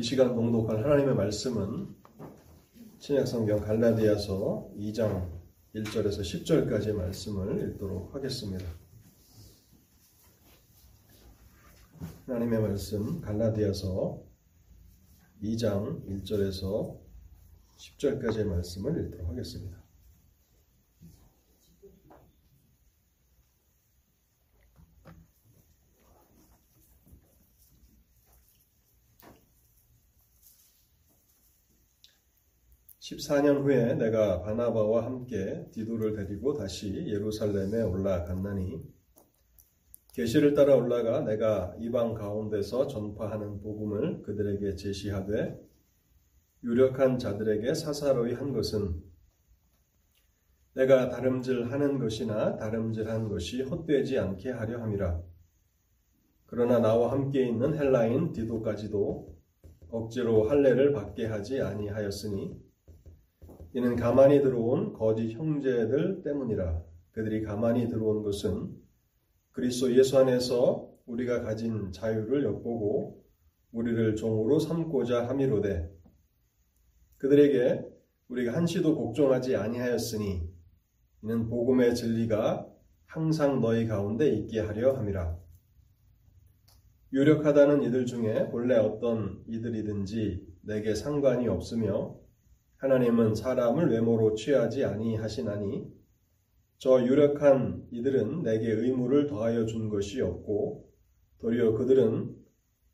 이 시간 봉독할 하나님의 말씀은 신약성경 갈라디아서 2장 1절에서 10절까지의 말씀을 읽도록 하겠습니다. 하나님의 말씀 갈라디아서 2장 1절에서 10절까지의 말씀을 읽도록 하겠습니다. 14년 후에 내가 바나바와 함께 디도를 데리고 다시 예루살렘에 올라갔나니 계시를 따라 올라가 내가 이방 가운데서 전파하는 복음을 그들에게 제시하되 유력한 자들에게 사사로이 한 것은 내가 다름질하는 것이나 다름질한 것이 헛되지 않게 하려 함이라. 그러나 나와 함께 있는 헬라인 디도까지도 억지로 할례를 받게 하지 아니하였으니 이는 가만히 들어온 거짓 형제들 때문이라. 그들이 가만히 들어온 것은 그리스도 예수 안에서 우리가 가진 자유를 엿보고 우리를 종으로 삼고자 함이로되 그들에게 우리가 한시도 복종하지 아니하였으니 이는 복음의 진리가 항상 너희 가운데 있게 하려 함이라. 유력하다는 이들 중에 본래 어떤 이들이든지 내게 상관이 없으며 하나님은 사람을 외모로 취하지 아니하시나니 저 유력한 이들은 내게 의무를 더하여 준 것이 없고 도리어 그들은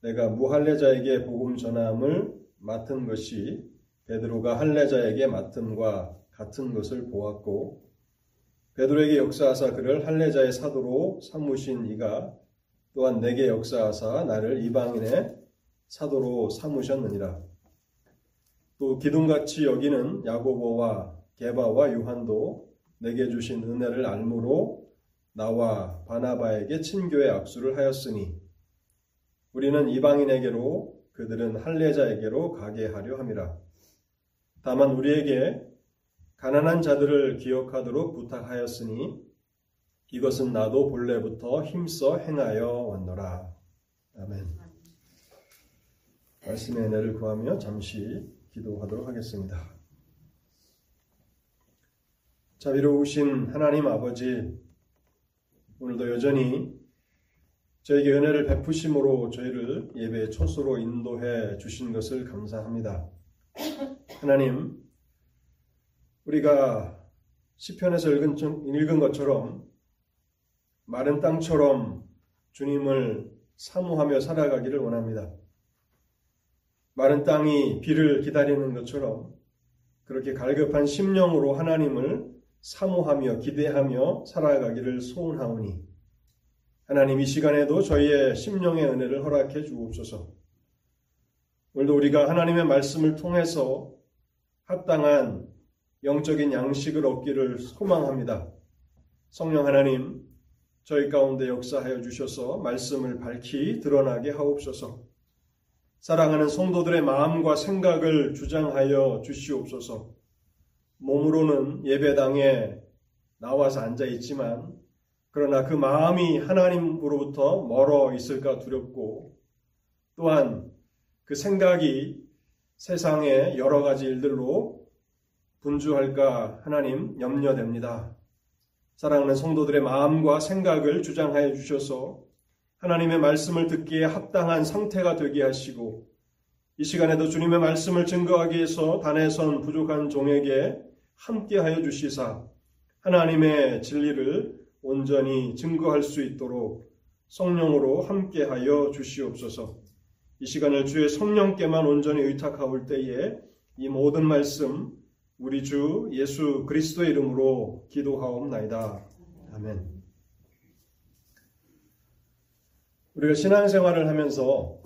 내가 무할례자에게 복음 전함을 맡은 것이 베드로가 할례자에게 맡음과 같은 것을 보았고 베드로에게 역사하사 그를 할례자의 사도로 삼으신 이가 또한 내게 역사하사 나를 이방인의 사도로 삼으셨느니라. 또 기둥같이 여기는 야고보와 게바와 유한도 내게 주신 은혜를 알므로 나와 바나바에게 친교의 악수를 하였으니 우리는 이방인에게로 그들은 할례자에게로 가게 하려 함이라. 다만 우리에게 가난한 자들을 기억하도록 부탁하였으니 이것은 나도 본래부터 힘써 행하여 왔노라. 아멘. 말씀의 은혜를 구하며 잠시 기도하도록 하겠습니다. 자비로우신 하나님 아버지, 오늘도 여전히 저에게 은혜를 베푸심으로 저희를 예배의 초소로 인도해 주신 것을 감사합니다. 하나님, 우리가 시편에서 읽은, 읽은 것처럼 마른 땅처럼 주님을 사모하며 살아가기를 원합니다. 마른 땅이 비를 기다리는 것처럼 그렇게 갈급한 심령으로 하나님을 사모하며 기대하며 살아가기를 소원하오니 하나님 이 시간에도 저희의 심령의 은혜를 허락해 주옵소서. 오늘도 우리가 하나님의 말씀을 통해서 합당한 영적인 양식을 얻기를 소망합니다. 성령 하나님, 저희 가운데 역사하여 주셔서 말씀을 밝히 드러나게 하옵소서. 사랑하는 성도들의 마음과 생각을 주장하여 주시옵소서. 몸으로는 예배당에 나와서 앉아 있지만 그러나 그 마음이 하나님으로부터 멀어 있을까 두렵고 또한 그 생각이 세상의 여러 가지 일들로 분주할까 하나님 염려됩니다. 사랑하는 성도들의 마음과 생각을 주장하여 주셔서 하나님의 말씀을 듣기에 합당한 상태가 되게 하시고 이 시간에도 주님의 말씀을 증거하기 위해서 단에 선 부족한 종에게 함께하여 주시사 하나님의 진리를 온전히 증거할 수 있도록 성령으로 함께하여 주시옵소서. 이 시간을 주의 성령께만 온전히 의탁하올 때에 이 모든 말씀 우리 주 예수 그리스도의 이름으로 기도하옵나이다. 아멘. 우리가 신앙생활을 하면서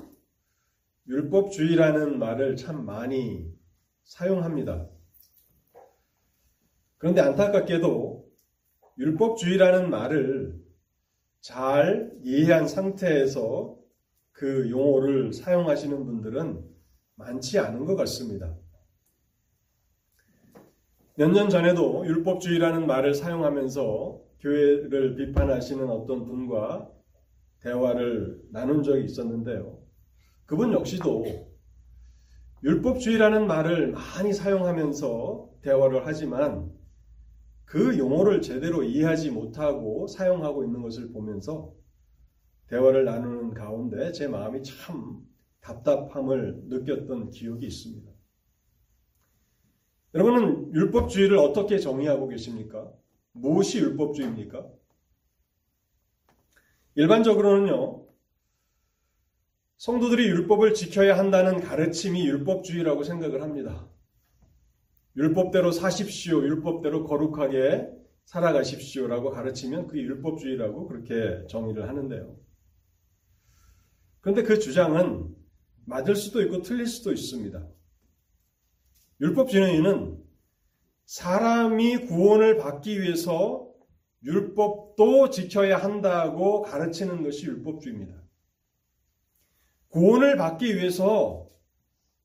율법주의라는 말을 참 많이 사용합니다. 그런데 안타깝게도 율법주의라는 말을 잘 이해한 상태에서 그 용어를 사용하시는 분들은 많지 않은 것 같습니다. 몇 년 전에도 율법주의라는 말을 사용하면서 교회를 비판하시는 어떤 분과 대화를 나눈 적이 있었는데요. 그분 역시도 율법주의라는 말을 많이 사용하면서 대화를 하지만 그 용어를 제대로 이해하지 못하고 사용하고 있는 것을 보면서 대화를 나누는 가운데 제 마음이 참 답답함을 느꼈던 기억이 있습니다. 여러분은 율법주의를 어떻게 정의하고 계십니까? 무엇이 율법주의입니까? 일반적으로는요, 성도들이 율법을 지켜야 한다는 가르침이 율법주의라고 생각을 합니다. 율법대로 사십시오, 율법대로 거룩하게 살아가십시오라고 가르치면 그게 율법주의라고 그렇게 정의를 하는데요. 그런데 그 주장은 맞을 수도 있고 틀릴 수도 있습니다. 율법주의는 사람이 구원을 받기 위해서 율법도 지켜야 한다고 가르치는 것이 율법주의입니다. 구원을 받기 위해서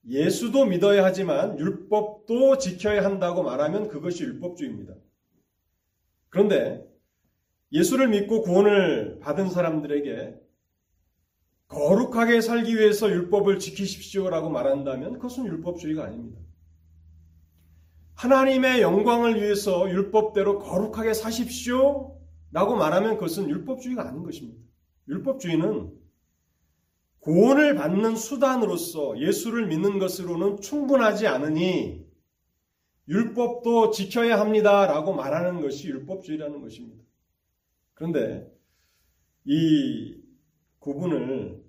예수도 믿어야 하지만 율법도 지켜야 한다고 말하면 그것이 율법주의입니다. 그런데 예수를 믿고 구원을 받은 사람들에게 거룩하게 살기 위해서 율법을 지키십시오라고 말한다면 그것은 율법주의가 아닙니다. 하나님의 영광을 위해서 율법대로 거룩하게 사십시오 라고 말하면 그것은 율법주의가 아닌 것입니다. 율법주의는 구원을 받는 수단으로서 예수를 믿는 것으로는 충분하지 않으니 율법도 지켜야 합니다 라고 말하는 것이 율법주의라는 것입니다. 그런데 이 구분을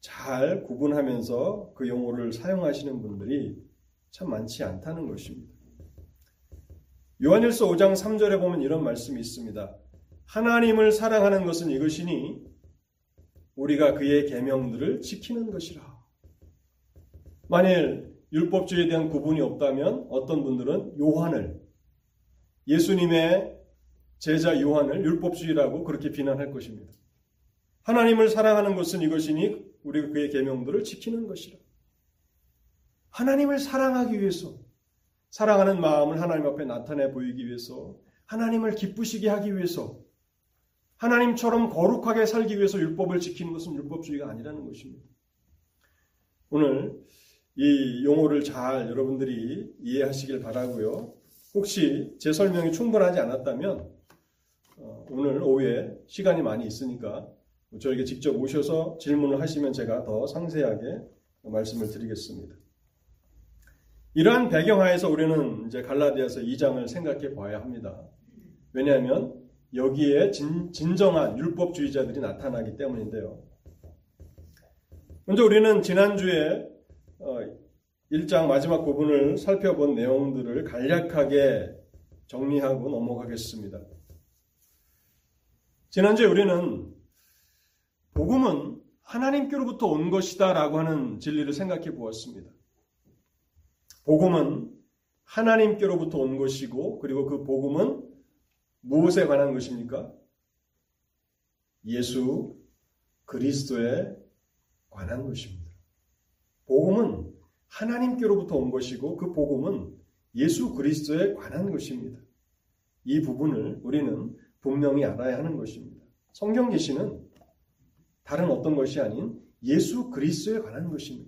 잘 구분하면서 그 용어를 사용하시는 분들이 참 많지 않다는 것입니다. 요한일서 5장 3절에 보면 이런 말씀이 있습니다. 하나님을 사랑하는 것은 이것이니 우리가 그의 계명들을 지키는 것이라. 만일 율법주의에 대한 구분이 없다면 어떤 분들은 요한을 예수님의 제자 요한을 율법주의라고 그렇게 비난할 것입니다. 하나님을 사랑하는 것은 이것이니 우리가 그의 계명들을 지키는 것이라. 하나님을 사랑하기 위해서 사랑하는 마음을 하나님 앞에 나타내 보이기 위해서 하나님을 기쁘시게 하기 위해서 하나님처럼 거룩하게 살기 위해서 율법을 지키는 것은 율법주의가 아니라는 것입니다. 오늘 이 용어를 잘 여러분들이 이해하시길 바라고요. 혹시 제 설명이 충분하지 않았다면 어, 오늘 오후에 시간이 많이 있으니까 저에게 직접 오셔서 질문을 하시면 제가 더 상세하게 말씀을 드리겠습니다. 이러한 배경 하에서 우리는 이제 갈라디아서 2장을 생각해 봐야 합니다. 왜냐하면 여기에 진, 진정한 율법주의자들이 나타나기 때문인데요. 먼저 우리는 지난주에 1장 어, 마지막 부분을 살펴본 내용들을 간략하게 정리하고 넘어가겠습니다. 지난주에 우리는 복음은 하나님께로부터 온 것이다 라고 하는 진리를 생각해 보았습니다. 복음은 하나님께로부터 온 것이고 그리고 그 복음은 무엇에 관한 것입니까? 예수 그리스도에 관한 것입니다. 복음은 하나님께로부터 온 것이고 그 복음은 예수 그리스도에 관한 것입니다. 이 부분을 우리는 분명히 알아야 하는 것입니다. 성경 계시는 다른 어떤 것이 아닌 예수 그리스도에 관한 것입니다.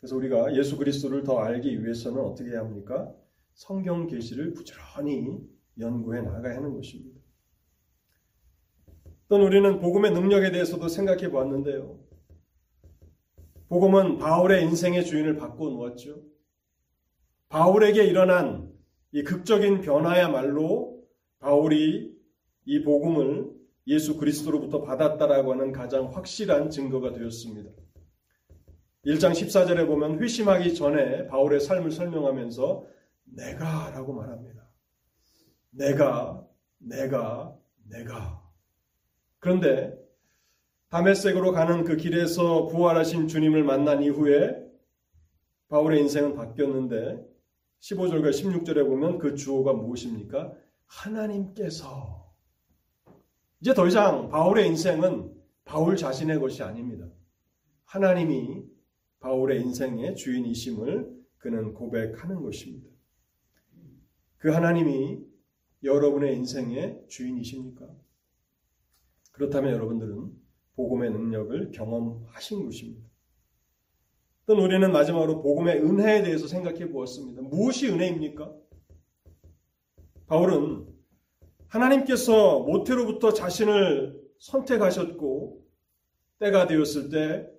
그래서 우리가 예수 그리스도를 더 알기 위해서는 어떻게 해야 합니까? 성경 계시를 부지런히 연구해 나가야 하는 것입니다. 또 우리는 복음의 능력에 대해서도 생각해 보았는데요. 복음은 바울의 인생의 주인을 바꿔 놓았죠. 바울에게 일어난 이 극적인 변화야말로 바울이 이 복음을 예수 그리스도로부터 받았다라고 하는 가장 확실한 증거가 되었습니다. 1장 14절에 보면 회심하기 전에 바울의 삶을 설명하면서 내가 라고 말합니다. 내가, 내가, 내가. 그런데 다메섹으로 가는 그 길에서 부활하신 주님을 만난 이후에 바울의 인생은 바뀌었는데 15절과 16절에 보면 그 주어가 무엇입니까? 하나님께서 이제 더 이상 바울의 인생은 바울 자신의 것이 아닙니다. 하나님이 바울의 인생의 주인이심을 그는 고백하는 것입니다. 그 하나님이 여러분의 인생의 주인이십니까? 그렇다면 여러분들은 복음의 능력을 경험하신 것입니다. 또 우리는 마지막으로 복음의 은혜에 대해서 생각해 보았습니다. 무엇이 은혜입니까? 바울은 하나님께서 모태로부터 자신을 선택하셨고 때가 되었을 때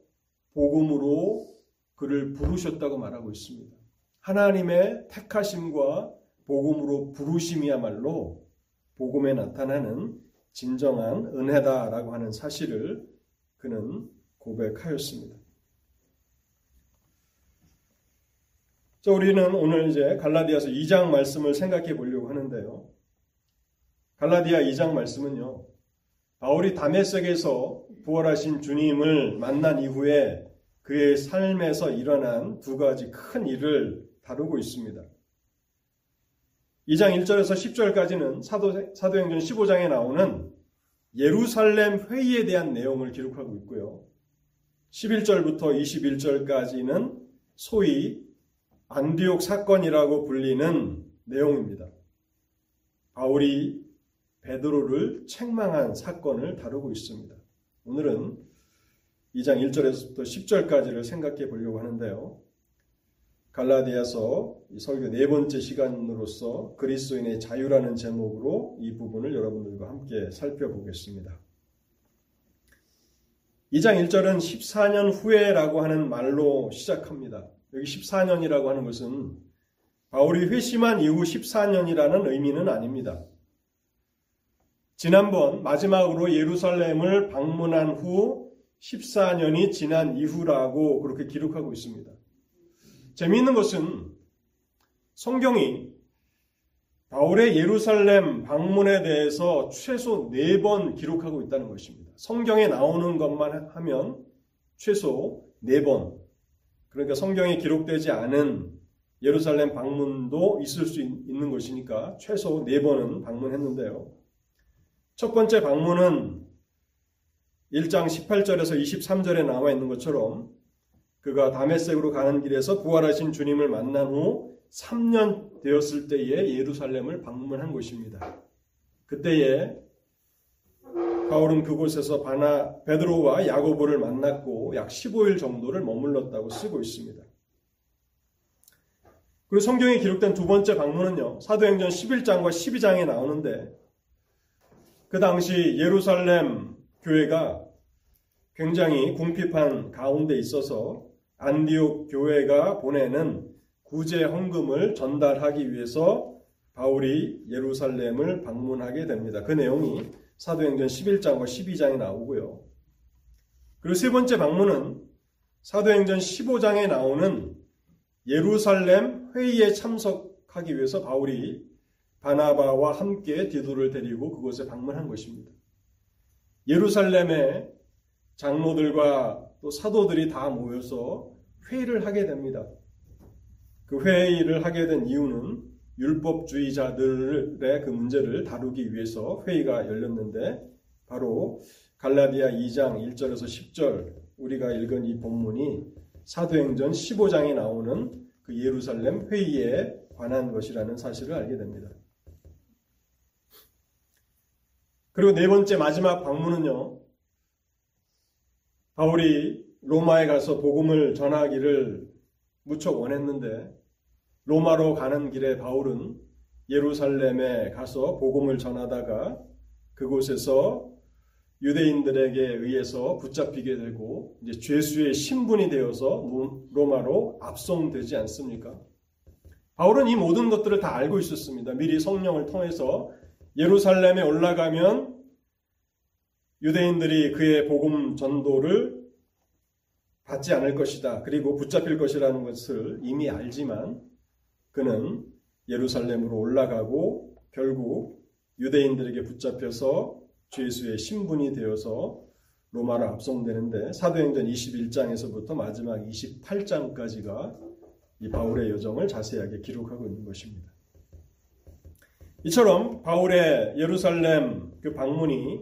복음으로 그를 부르셨다고 말하고 있습니다. 하나님의 택하심과 복음으로 부르심이야말로 복음에 나타나는 진정한 은혜다라고 하는 사실을 그는 고백하였습니다. 자, 우리는 오늘 이제 갈라디아서 2장 말씀을 생각해 보려고 하는데요. 갈라디아 2장 말씀은요. 바울이 다메섹에서 부활하신 주님을 만난 이후에 그의 삶에서 일어난 두 가지 큰 일을 다루고 있습니다. 2장 1절에서 10절까지는 사도, 사도행전 15장에 나오는 예루살렘 회의에 대한 내용을 기록하고 있고요. 11절부터 21절까지는 소위 안디옥 사건이라고 불리는 내용입니다. 바울이 베드로를 책망한 사건을 다루고 있습니다. 오늘은 2장 1절에서부터 10절까지를 생각해 보려고 하는데요. 갈라디아서 설교 네 번째 시간으로서 그리스도인의 자유라는 제목으로 이 부분을 여러분들과 함께 살펴보겠습니다. 2장 1절은 14년 후에라고 하는 말로 시작합니다. 여기 14년이라고 하는 것은 바울이 회심한 이후 14년이라는 의미는 아닙니다. 지난번 마지막으로 예루살렘을 방문한 후 14년이 지난 이후라고 그렇게 기록하고 있습니다. 재미있는 것은 성경이 바울의 예루살렘 방문에 대해서 최소 4번 기록하고 있다는 것입니다. 성경에 나오는 것만 하면 최소 4번. 그러니까 성경에 기록되지 않은 예루살렘 방문도 있을 수 있는 것이니까 최소 4번은 방문했는데요. 첫 번째 방문은 1장 18절에서 23절에 나와 있는 것처럼 그가 다메섹으로 가는 길에서 부활하신 주님을 만난 후 3년 되었을 때에 예루살렘을 방문한 것입니다. 그때에 바울은 그곳에서 바나 베드로와 야고보를 만났고 약 15일 정도를 머물렀다고 쓰고 있습니다. 그리고 성경에 기록된 두 번째 방문은요. 사도행전 11장과 12장에 나오는데 그 당시 예루살렘 교회가 굉장히 궁핍한 가운데 있어서 안디옥 교회가 보내는 구제 헌금을 전달하기 위해서 바울이 예루살렘을 방문하게 됩니다. 그 내용이 사도행전 11장과 12장에 나오고요. 그리고 세 번째 방문은 사도행전 15장에 나오는 예루살렘 회의에 참석하기 위해서 바울이 바나바와 함께 디도를 데리고 그곳에 방문한 것입니다. 예루살렘에 장로들과 또 사도들이 다 모여서 회의를 하게 됩니다. 그 회의를 하게 된 이유는 율법주의자들의 그 문제를 다루기 위해서 회의가 열렸는데 바로 갈라디아 2장 1절에서 10절 우리가 읽은 이 본문이 사도행전 15장에 나오는 그 예루살렘 회의에 관한 것이라는 사실을 알게 됩니다. 그리고 네 번째 마지막 방문은요. 바울이 로마에 가서 복음을 전하기를 무척 원했는데 로마로 가는 길에 바울은 예루살렘에 가서 복음을 전하다가 그곳에서 유대인들에게 의해서 붙잡히게 되고 이제 죄수의 신분이 되어서 로마로 압송되지 않습니까? 바울은 이 모든 것들을 다 알고 있었습니다. 미리 성령을 통해서 예루살렘에 올라가면 유대인들이 그의 복음 전도를 받지 않을 것이다. 그리고 붙잡힐 것이라는 것을 이미 알지만 그는 예루살렘으로 올라가고 결국 유대인들에게 붙잡혀서 죄수의 신분이 되어서 로마로 압송되는데 사도행전 21장에서부터 마지막 28장까지가 이 바울의 여정을 자세하게 기록하고 있는 것입니다. 이처럼 바울의 예루살렘 그 방문이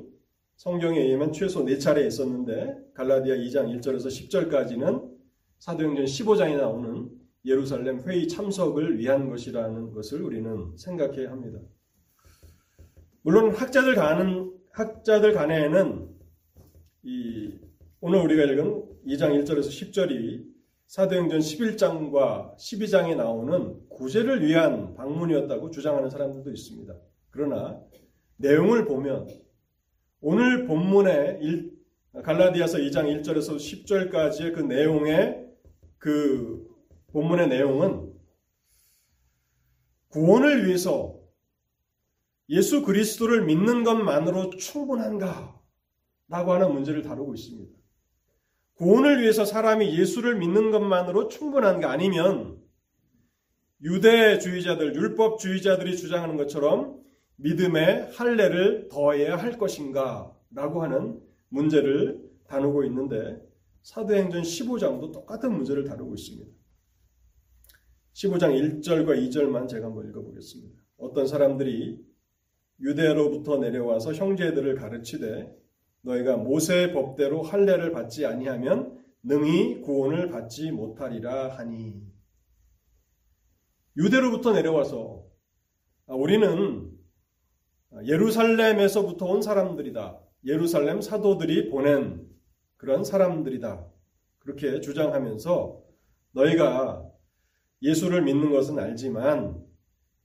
성경에 의하면 최소 4차례 있었는데 갈라디아 2장 1절에서 10절까지는 사도행전 15장에 나오는 예루살렘 회의 참석을 위한 것이라는 것을 우리는 생각해야 합니다. 물론 학자들 간은 학자들 간에는 이 오늘 우리가 읽은 2장 1절에서 10절이 사도행전 11장과 12장에 나오는 구제를 위한 방문이었다고 주장하는 사람들도 있습니다. 그러나 내용을 보면 오늘 본문의 갈라디아서 2장 1절에서 10절까지의 그 내용의 그 본문의 내용은 구원을 위해서 예수 그리스도를 믿는 것만으로 충분한가? 라고 하는 문제를 다루고 있습니다. 구원을 위해서 사람이 예수를 믿는 것만으로 충분한가? 아니면 유대주의자들, 율법주의자들이 주장하는 것처럼 믿음의 할례를 더해야 할 것인가? 라고 하는 문제를 다루고 있는데 사도행전 15장도 똑같은 문제를 다루고 있습니다. 15장 1절과 2절만 제가 한번 읽어보겠습니다. 어떤 사람들이 유대로부터 내려와서 형제들을 가르치되 너희가 모세의 법대로 할례를 받지 아니하면 능히 구원을 받지 못하리라 하니 유대로부터 내려와서 아, 우리는 예루살렘에서부터 온 사람들이다. 예루살렘 사도들이 보낸 그런 사람들이다. 그렇게 주장하면서 너희가 예수를 믿는 것은 알지만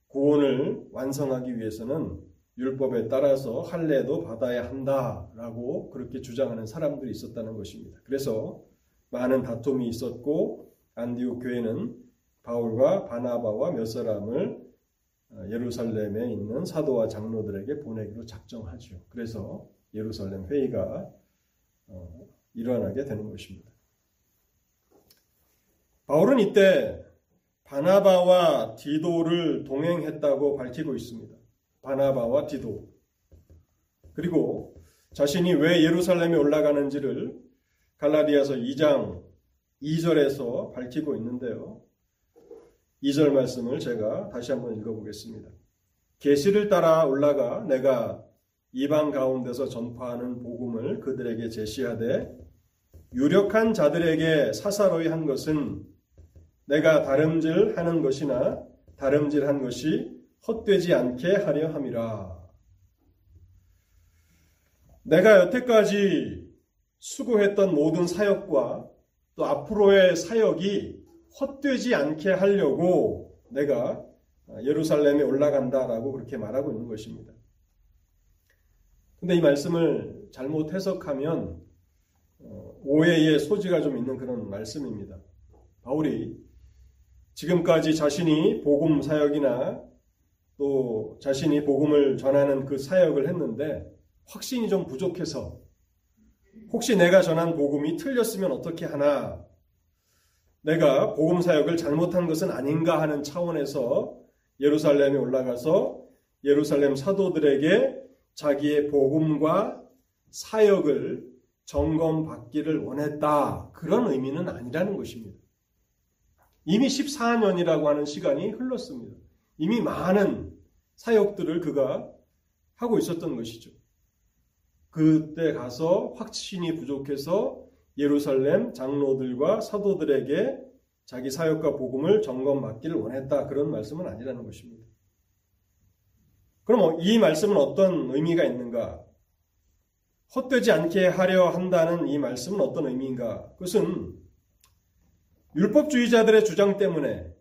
구원을 완성하기 위해서는 율법에 따라서 할례도 받아야 한다라고 그렇게 주장하는 사람들이 있었다는 것입니다. 그래서 많은 다툼이 있었고 안디옥 교회는 바울과 바나바와 몇 사람을 어, 예루살렘에 있는 사도와 장로들에게 보내기로 작정하죠. 그래서 예루살렘 회의가 어, 일어나게 되는 것입니다. 바울은 이때 바나바와 디도를 동행했다고 밝히고 있습니다. 바나바와 디도. 그리고 자신이 왜 예루살렘에 올라가는지를 갈라디아서 2장 2절에서 밝히고 있는데요. 2절 말씀을 제가 다시 한번 읽어보겠습니다. 계시를 따라 올라가 내가 이방 가운데서 전파하는 복음을 그들에게 제시하되 유력한 자들에게 사사로이 한 것은 내가 다름질하는 것이나 다름질한 것이 헛되지 않게 하려 함이라. 내가 여태까지 수고했던 모든 사역과 또 앞으로의 사역이 헛되지 않게 하려고 내가 예루살렘에 올라간다라고 그렇게 말하고 있는 것입니다. 근데 이 말씀을 잘못 해석하면 어, 오해의 소지가 좀 있는 그런 말씀입니다. 바울이 지금까지 자신이 복음 사역이나 또 자신이 복음을 전하는 그 사역을 했는데 확신이 좀 부족해서 혹시 내가 전한 복음이 틀렸으면 어떻게 하나 내가 복음 사역을 잘못한 것은 아닌가 하는 차원에서 예루살렘에 올라가서 예루살렘 사도들에게 자기의 복음과 사역을 점검받기를 원했다. 그런 의미는 아니라는 것입니다. 이미 14년이라고 하는 시간이 흘렀습니다. 이미 많은 사역들을 그가 하고 있었던 것이죠. 그때 가서 확신이 부족해서 예루살렘 장로들과 사도들에게 자기 사역과 복음을 점검 받기를 원했다. 그런 말씀은 아니라는 것입니다. 그럼 이 말씀은 어떤 의미가 있는가? 헛되지 않게 하려 한다는 이 말씀은 어떤 의미인가? 그것은 율법주의자들의 주장 때문에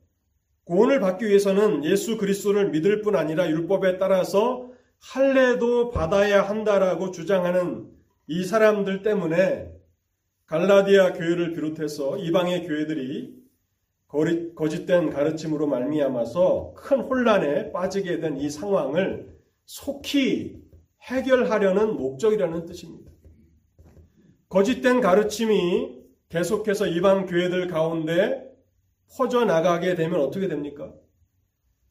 구원을 받기 위해서는 예수 그리스도를 믿을 뿐 아니라 율법에 따라서 할례도 받아야 한다라고 주장하는 이 사람들 때문에 갈라디아 교회를 비롯해서 이방의 교회들이 거짓된 가르침으로 말미암아서 큰 혼란에 빠지게 된 이 상황을 속히 해결하려는 목적이라는 뜻입니다. 거짓된 가르침이 계속해서 이방 교회들 가운데 퍼져나가게 되면 어떻게 됩니까?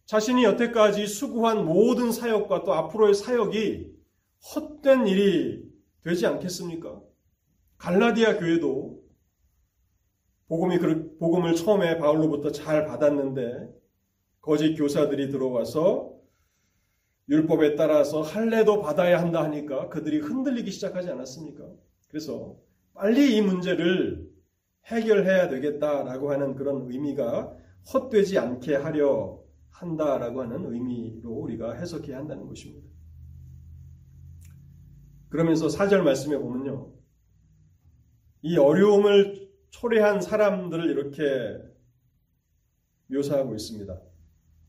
자신이 여태까지 수고한 모든 사역과 또 앞으로의 사역이 헛된 일이 되지 않겠습니까? 갈라디아 교회도 복음이 복음을 처음에 바울로부터 잘 받았는데 거짓 교사들이 들어와서 율법에 따라서 할례도 받아야 한다 하니까 그들이 흔들리기 시작하지 않았습니까? 그래서 빨리 이 문제를 해결해야 되겠다라고 하는 그런 의미가 헛되지 않게 하려 한다라고 하는 의미로 우리가 해석해야 한다는 것입니다. 그러면서 사절 말씀에 보면요. 이 어려움을 초래한 사람들을 이렇게 묘사하고 있습니다.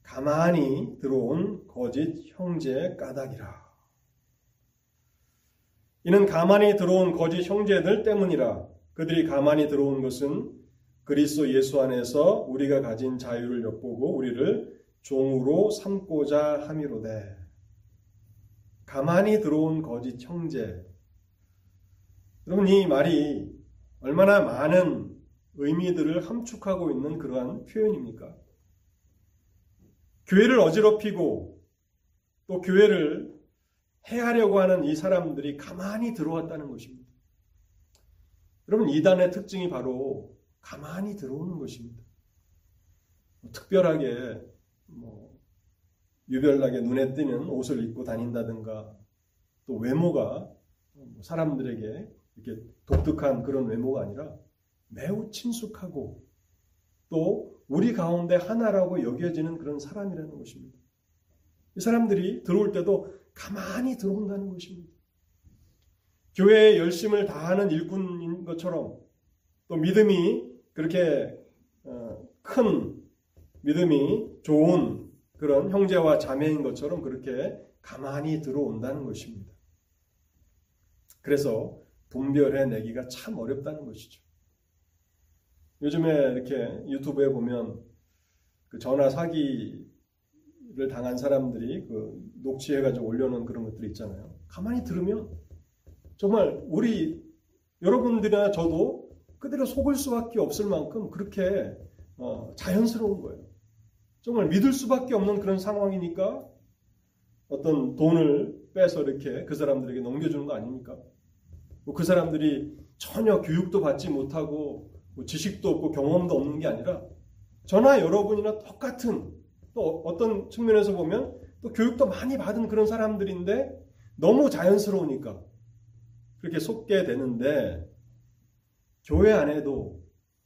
가만히 들어온 거짓 형제 까닭이라. 이는 가만히 들어온 거짓 형제들 때문이라. 그들이 가만히 들어온 것은 그리스도 예수 안에서 우리가 가진 자유를 엿보고 우리를 종으로 삼고자 함이로되. 가만히 들어온 거짓 형제. 여러분, 이 말이 얼마나 많은 의미들을 함축하고 있는 그러한 표현입니까? 교회를 어지럽히고 또 교회를 해하려고 하는 이 사람들이 가만히 들어왔다는 것입니다. 여러분, 이단의 특징이 바로 가만히 들어오는 것입니다. 뭐 특별하게 뭐 유별나게 눈에 띄는 옷을 입고 다닌다든가 또 외모가 뭐 사람들에게 이렇게 독특한 그런 외모가 아니라 매우 친숙하고 또 우리 가운데 하나라고 여겨지는 그런 사람이라는 것입니다. 이 사람들이 들어올 때도 가만히 들어온다는 것입니다. 교회에 열심을 다하는 일꾼인 것처럼 또 믿음이 그렇게 어, 큰 믿음이 좋은 그런 형제와 자매인 것처럼 그렇게 가만히 들어온다는 것입니다. 그래서 분별해 내기가 참 어렵다는 것이죠. 요즘에 이렇게 유튜브에 보면 그 전화 사기를 당한 사람들이 그 녹취해가지고 올려놓은 그런 것들이 있잖아요. 가만히 들으면 정말 우리 여러분들이나 저도 그대로 속을 수밖에 없을 만큼 그렇게 어, 자연스러운 거예요. 정말 믿을 수밖에 없는 그런 상황이니까 어떤 돈을 빼서 이렇게 그 사람들에게 넘겨주는 거 아닙니까? 뭐 그 사람들이 전혀 교육도 받지 못하고 뭐 지식도 없고 경험도 없는 게 아니라 저나 여러분이나 똑같은 또 어떤 측면에서 보면 또 교육도 많이 받은 그런 사람들인데 너무 자연스러우니까 그렇게 속게 되는데 교회 안에도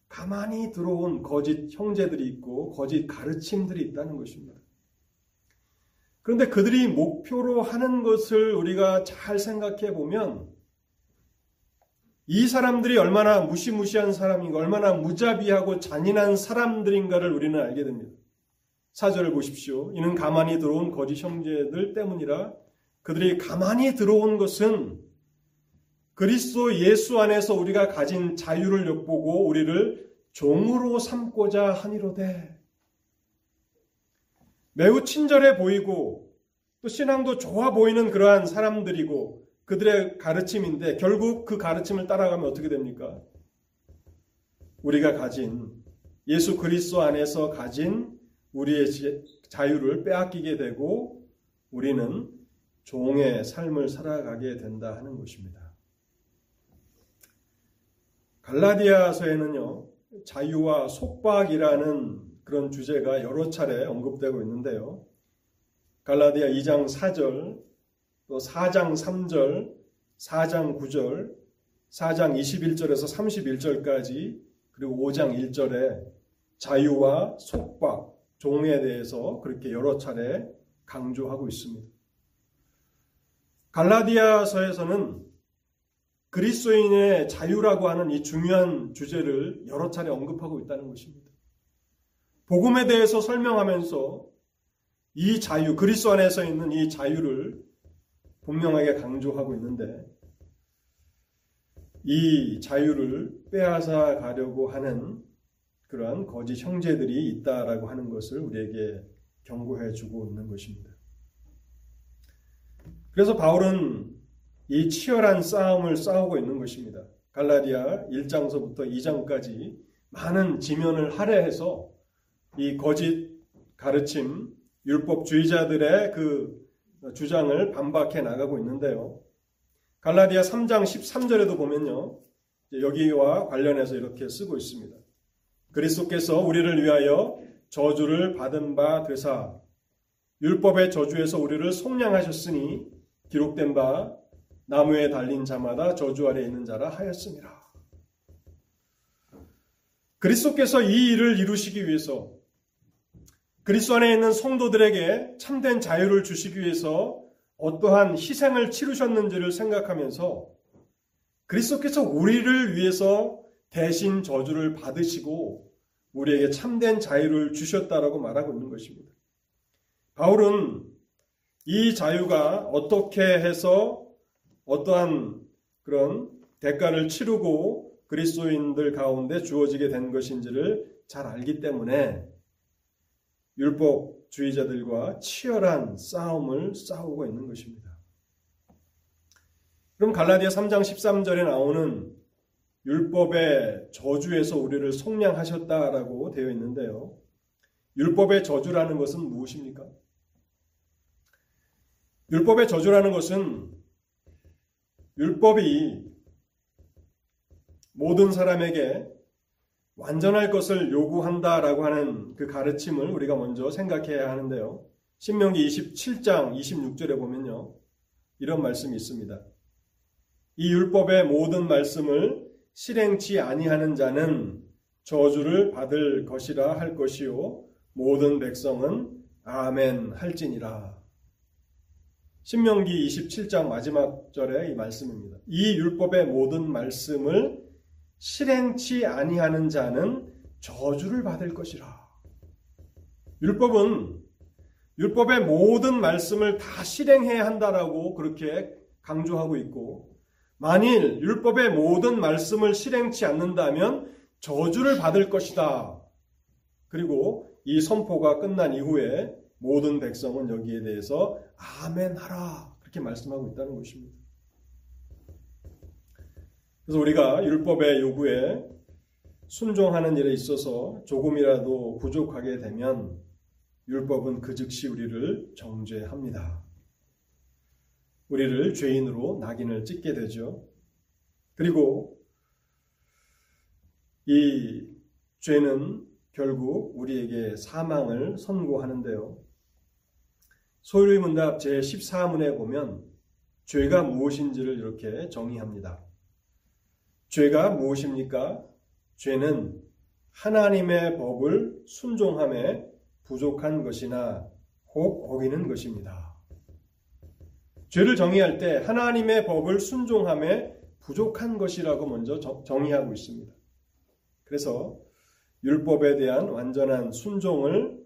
가만히 들어온 거짓 형제들이 있고 거짓 가르침들이 있다는 것입니다. 그런데 그들이 목표로 하는 것을 우리가 잘 생각해 보면 이 사람들이 얼마나 무시무시한 사람인가, 얼마나 무자비하고 잔인한 사람들인가를 우리는 알게 됩니다. 사절을 보십시오. 이는 가만히 들어온 거짓 형제들 때문이라 그들이 가만히 들어온 것은 그리스도 예수 안에서 우리가 가진 자유를 엿보고 우리를 종으로 삼고자 하니로되 매우 친절해 보이고 또 신앙도 좋아 보이는 그러한 사람들이고 그들의 가르침인데 결국 그 가르침을 따라가면 어떻게 됩니까? 우리가 가진 예수 그리스도 안에서 가진 우리의 자유를 빼앗기게 되고 우리는 종의 삶을 살아가게 된다 하는 것입니다. 갈라디아서에는요, 자유와 속박이라는 그런 주제가 여러 차례 언급되고 있는데요. 갈라디아 2장 4절, 또 4장 3절, 4장 9절, 4장 21절에서 31절까지 그리고 5장 1절에 자유와 속박, 종에 대해서 그렇게 여러 차례 강조하고 있습니다. 갈라디아서에서는 그리스도인의 자유라고 하는 이 중요한 주제를 여러 차례 언급하고 있다는 것입니다. 복음에 대해서 설명하면서 이 자유, 그리스도 안에서 있는 이 자유를 분명하게 강조하고 있는데 이 자유를 빼앗아 가려고 하는 그러한 거짓 형제들이 있다라고 하는 것을 우리에게 경고해 주고 있는 것입니다. 그래서 바울은 이 치열한 싸움을 싸우고 있는 것입니다. 갈라디아 1장서부터 2장까지 많은 지면을 할애해서 이 거짓 가르침, 율법주의자들의 그 주장을 반박해 나가고 있는데요. 갈라디아 3장 13절에도 보면요. 여기와 관련해서 이렇게 쓰고 있습니다. 그리스도께서 우리를 위하여 저주를 받은 바 되사 율법의 저주에서 우리를 속량하셨으니 기록된 바 나무에 달린 자마다 저주 아래 있는 자라 하였습니다. 그리스도께서 이 일을 이루시기 위해서 그리스도 안에 있는 성도들에게 참된 자유를 주시기 위해서 어떠한 희생을 치르셨는지를 생각하면서 그리스도께서 우리를 위해서 대신 저주를 받으시고 우리에게 참된 자유를 주셨다라고 말하고 있는 것입니다. 바울은 이 자유가 어떻게 해서 어떠한 그런 대가를 치르고 그리스도인들 가운데 주어지게 된 것인지를 잘 알기 때문에 율법주의자들과 치열한 싸움을 싸우고 있는 것입니다. 그럼 갈라디아 3장 13절에 나오는 율법의 저주에서 우리를 속량하셨다라고 되어 있는데요. 율법의 저주라는 것은 무엇입니까? 율법의 저주라는 것은 율법이 모든 사람에게 완전할 것을 요구한다라고 하는 그 가르침을 우리가 먼저 생각해야 하는데요. 신명기 27장 26절에 보면요. 이런 말씀이 있습니다. 이 율법의 모든 말씀을 실행치 아니하는 자는 저주를 받을 것이라 할 것이요 모든 백성은 아멘 할지니라. 신명기 27장 마지막 절의 이 말씀입니다. 이 율법의 모든 말씀을 실행치 아니하는 자는 저주를 받을 것이라. 율법은 율법의 모든 말씀을 다 실행해야 한다라고 그렇게 강조하고 있고 만일 율법의 모든 말씀을 실행치 않는다면 저주를 받을 것이다. 그리고 이 선포가 끝난 이후에 모든 백성은 여기에 대해서 아멘 하라. 그렇게 말씀하고 있다는 것입니다. 그래서 우리가 율법의 요구에 순종하는 일에 있어서 조금이라도 부족하게 되면 율법은 그 즉시 우리를 정죄합니다. 우리를 죄인으로 낙인을 찍게 되죠. 그리고 이 죄는 결국 우리에게 사망을 선고하는데요. 소유의 문답 제14문에 보면 죄가 무엇인지를 이렇게 정의합니다. 죄가 무엇입니까? 죄는 하나님의 법을 순종함에 부족한 것이나 혹 어기는 것입니다. 죄를 정의할 때 하나님의 법을 순종함에 부족한 것이라고 먼저 정의하고 있습니다. 그래서 율법에 대한 완전한 순종을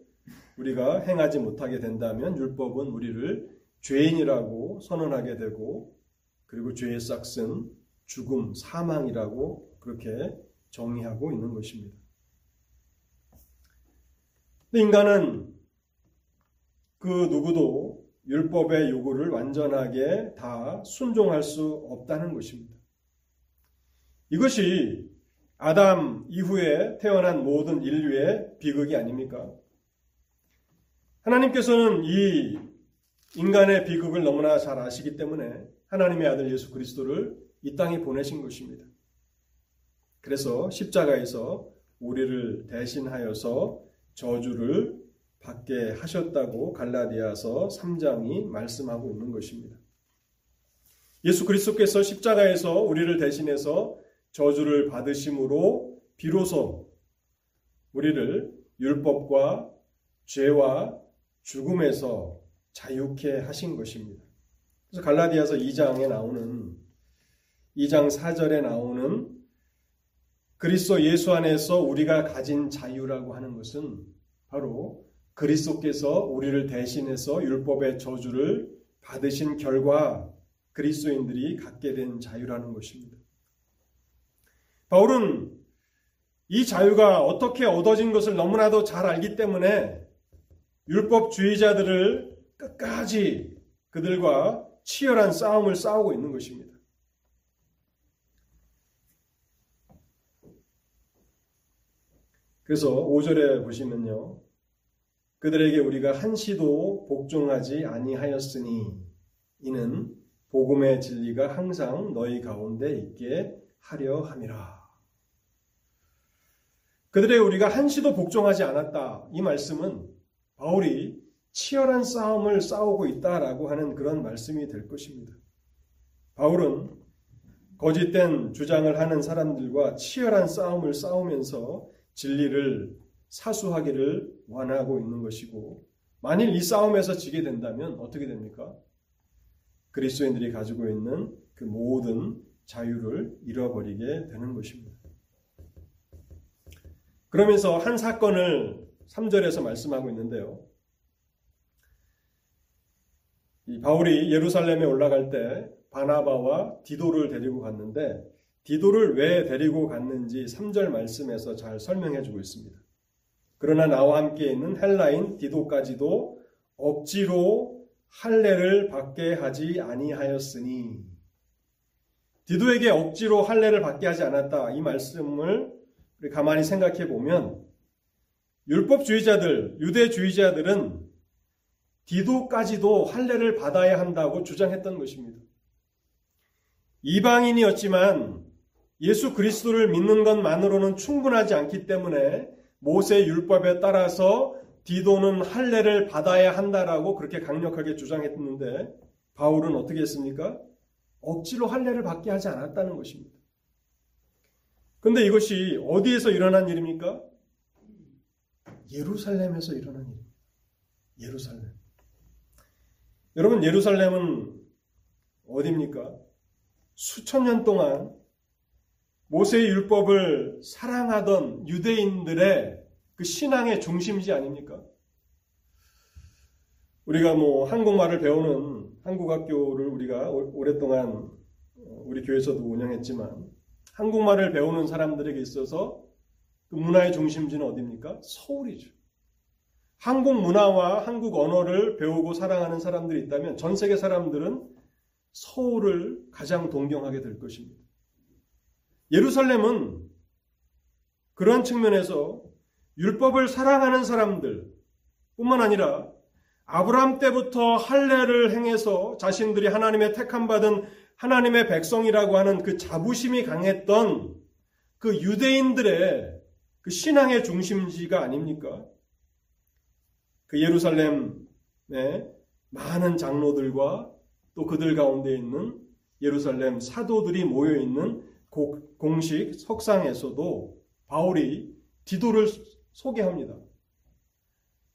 우리가 행하지 못하게 된다면 율법은 우리를 죄인이라고 선언하게 되고 그리고 죄의 싹슨 죽음, 사망이라고 그렇게 정의하고 있는 것입니다. 인간은 그 누구도 율법의 요구를 완전하게 다 순종할 수 없다는 것입니다. 이것이 아담 이후에 태어난 모든 인류의 비극이 아닙니까? 하나님께서는 이 인간의 비극을 너무나 잘 아시기 때문에 하나님의 아들 예수 그리스도를 이 땅에 보내신 것입니다. 그래서 십자가에서 우리를 대신하여서 저주를 받게 하셨다고 갈라디아서 3장이 말씀하고 있는 것입니다. 예수 그리스도께서 십자가에서 우리를 대신해서 저주를 받으심으로 비로소 우리를 율법과 죄와 죽음에서 자유케 하신 것입니다. 그래서 갈라디아서 2장에 나오는 2장 4절에 나오는 그리스도 예수 안에서 우리가 가진 자유라고 하는 것은 바로 그리스도께서 우리를 대신해서 율법의 저주를 받으신 결과 그리스도인들이 갖게 된 자유라는 것입니다. 바울은 이 자유가 어떻게 얻어진 것을 너무나도 잘 알기 때문에 율법주의자들을 끝까지 그들과 치열한 싸움을 싸우고 있는 것입니다. 그래서 5절에 보시면요. 그들에게 우리가 한시도 복종하지 아니하였으니 이는 복음의 진리가 항상 너희 가운데 있게 하려 함이라. 그들에게 우리가 한시도 복종하지 않았다. 이 말씀은 바울이 치열한 싸움을 싸우고 있다라고 하는 그런 말씀이 될 것입니다. 바울은 거짓된 주장을 하는 사람들과 치열한 싸움을 싸우면서 진리를 사수하기를 원하고 있는 것이고 만일 이 싸움에서 지게 된다면 어떻게 됩니까? 그리스도인들이 가지고 있는 그 모든 자유를 잃어버리게 되는 것입니다. 그러면서 한 사건을 3절에서 말씀하고 있는데요. 이 바울이 예루살렘에 올라갈 때 바나바와 디도를 데리고 갔는데 디도를 왜 데리고 갔는지 3절 말씀에서 잘 설명해 주고 있습니다. 그러나 나와 함께 있는 헬라인 디도까지도 억지로 할례를 받게 하지 아니하였으니 디도에게 억지로 할례를 받게 하지 않았다. 이 말씀을 우리 가만히 생각해 보면 율법주의자들, 유대주의자들은 디도까지도 할례를 받아야 한다고 주장했던 것입니다. 이방인이었지만 예수 그리스도를 믿는 것만으로는 충분하지 않기 때문에 모세 율법에 따라서 디도는 할례를 받아야 한다라고 그렇게 강력하게 주장했는데 바울은 어떻게 했습니까? 억지로 할례를 받게 하지 않았다는 것입니다. 근데 이것이 어디에서 일어난 일입니까? 예루살렘에서 일어난 일입니다. 예루살렘. 여러분, 예루살렘은 어디입니까? 수천 년 동안 모세의 율법을 사랑하던 유대인들의 그 신앙의 중심지 아닙니까? 우리가 뭐 한국말을 배우는 한국학교를 우리가 오랫동안 우리 교회에서도 운영했지만 한국말을 배우는 사람들에게 있어서 그 문화의 중심지는 어디입니까? 서울이죠. 한국 문화와 한국 언어를 배우고 사랑하는 사람들이 있다면 전 세계 사람들은 서울을 가장 동경하게 될 것입니다. 예루살렘은 그러한 측면에서 율법을 사랑하는 사람들 뿐만 아니라 아브라함 때부터 할례를 행해서 자신들이 하나님의 택함 받은 하나님의 백성이라고 하는 그 자부심이 강했던 그 유대인들의 그 신앙의 중심지가 아닙니까? 그 예루살렘의 많은 장로들과 또 그들 가운데 있는 예루살렘 사도들이 모여 있는 공식 석상에서도 바울이 디도를 소개합니다.